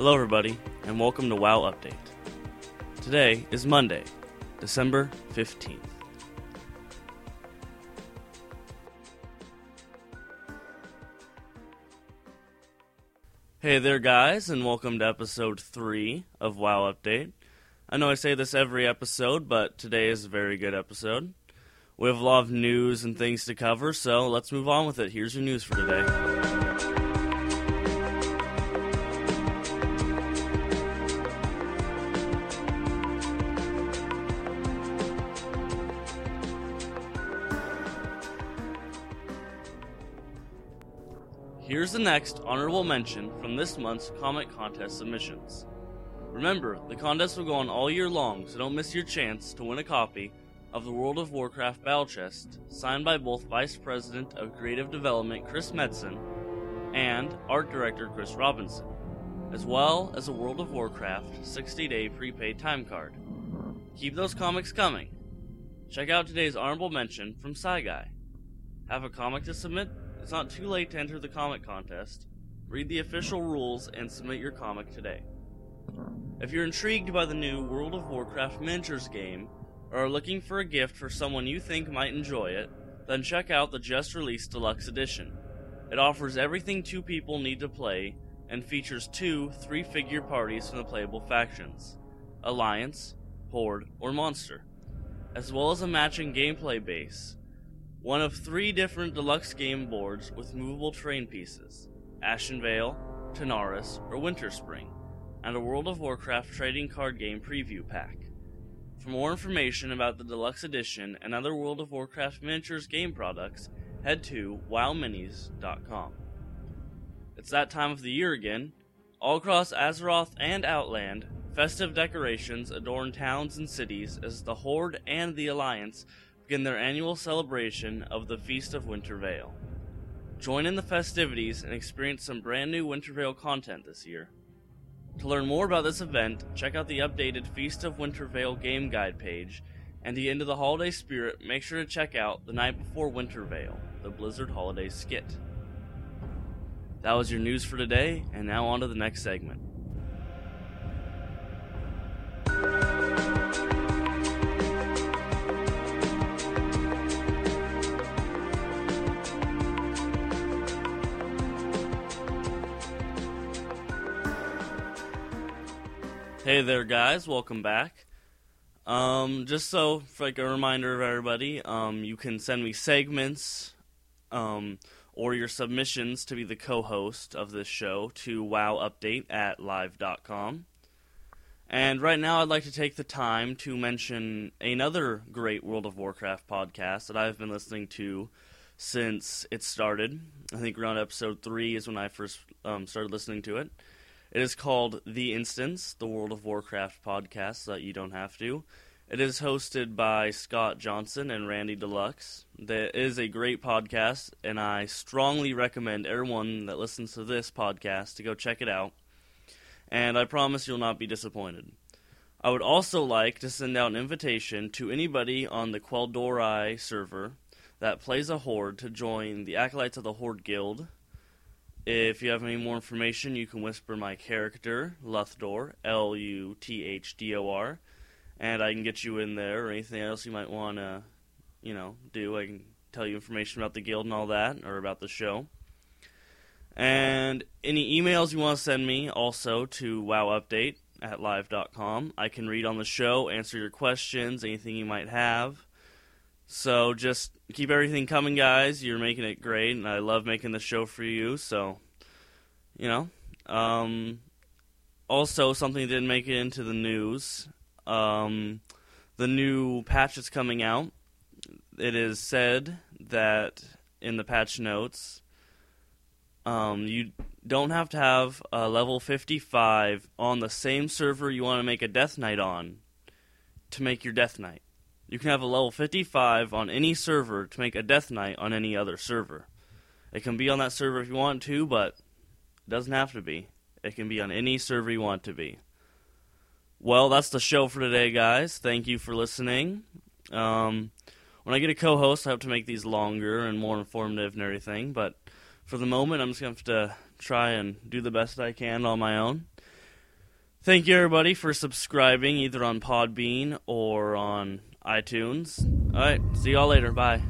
Hello, everybody, and welcome to WoW Update. Today is Monday, December 15th. Hey there, guys, and welcome to episode 3 of WoW Update. I know I say this every episode, but today is a very good episode. We have a lot of news and things to cover, so let's move on with it. Here's your news for today. Here's the next honorable mention from this month's comic contest submissions. Remember, the contest will go on all year long, so don't miss your chance to win a copy of the World of Warcraft Battle Chest, signed by both Vice President of Creative Development Chris Metzen and Art Director Chris Robinson, as well as a World of Warcraft 60 day prepaid time card. Keep those comics coming. Check out today's honorable mention from Guy. Have a comic to submit? It's not too late to enter the comic contest. Read the official rules and submit your comic today. If you're intrigued by the new World of Warcraft miniatures game, or are looking for a gift for someone you think might enjoy it, then check out the just released Deluxe Edition. It offers everything two people need to play and features two three figure parties from the playable factions Alliance, Horde, or Monster, as well as a matching gameplay base. One of three different deluxe game boards with movable terrain pieces Ashenvale, Tanaris, or Winterspring, and a World of Warcraft trading card game preview pack. For more information about the deluxe edition and other World of Warcraft miniatures game products, head to wowminis.com. It's that time of the year again. All across Azeroth and Outland, festive decorations adorn towns and cities as the Horde and the Alliance begin their annual celebration of the Feast of Winter Veil. Join in the festivities and experience some brand new Winter Veil content this year. To learn more about this event, check out the updated Feast of Winter Veil game guide page, and to get into the holiday spirit, make sure to check out The Night Before Winter Veil, the Blizzard Holiday Skit. That was your news for today, and now on to the next segment. Hey there, guys. Welcome back. Um, just so, like a reminder of everybody, um, you can send me segments um, or your submissions to be the co-host of this show to wowupdate at live.com. And right now, I'd like to take the time to mention another great World of Warcraft podcast that I've been listening to since it started. I think around episode three is when I first um, started listening to it. It is called The Instance, the World of Warcraft podcast, so that you don't have to. It is hosted by Scott Johnson and Randy Deluxe. That is a great podcast, and I strongly recommend everyone that listens to this podcast to go check it out. And I promise you'll not be disappointed. I would also like to send out an invitation to anybody on the Quel'Dorei server that plays a Horde to join the Acolytes of the Horde Guild if you have any more information, you can whisper my character, Luthdor, L U T H D O R, and I can get you in there or anything else you might want to, you know, do. I can tell you information about the guild and all that, or about the show. And any emails you want to send me also to wowupdate at live.com. I can read on the show, answer your questions, anything you might have. So just keep everything coming, guys. You're making it great, and I love making the show for you. So, you know. Um, also, something didn't make it into the news. Um, the new patch is coming out. It is said that in the patch notes, um, you don't have to have a level 55 on the same server you want to make a Death Knight on to make your Death Knight. You can have a level 55 on any server to make a Death Knight on any other server. It can be on that server if you want to, but it doesn't have to be. It can be on any server you want to be. Well, that's the show for today, guys. Thank you for listening. Um, when I get a co host, I have to make these longer and more informative and everything, but for the moment, I'm just going to have to try and do the best I can on my own. Thank you, everybody, for subscribing either on Podbean or on iTunes. All right, see y'all later. Bye.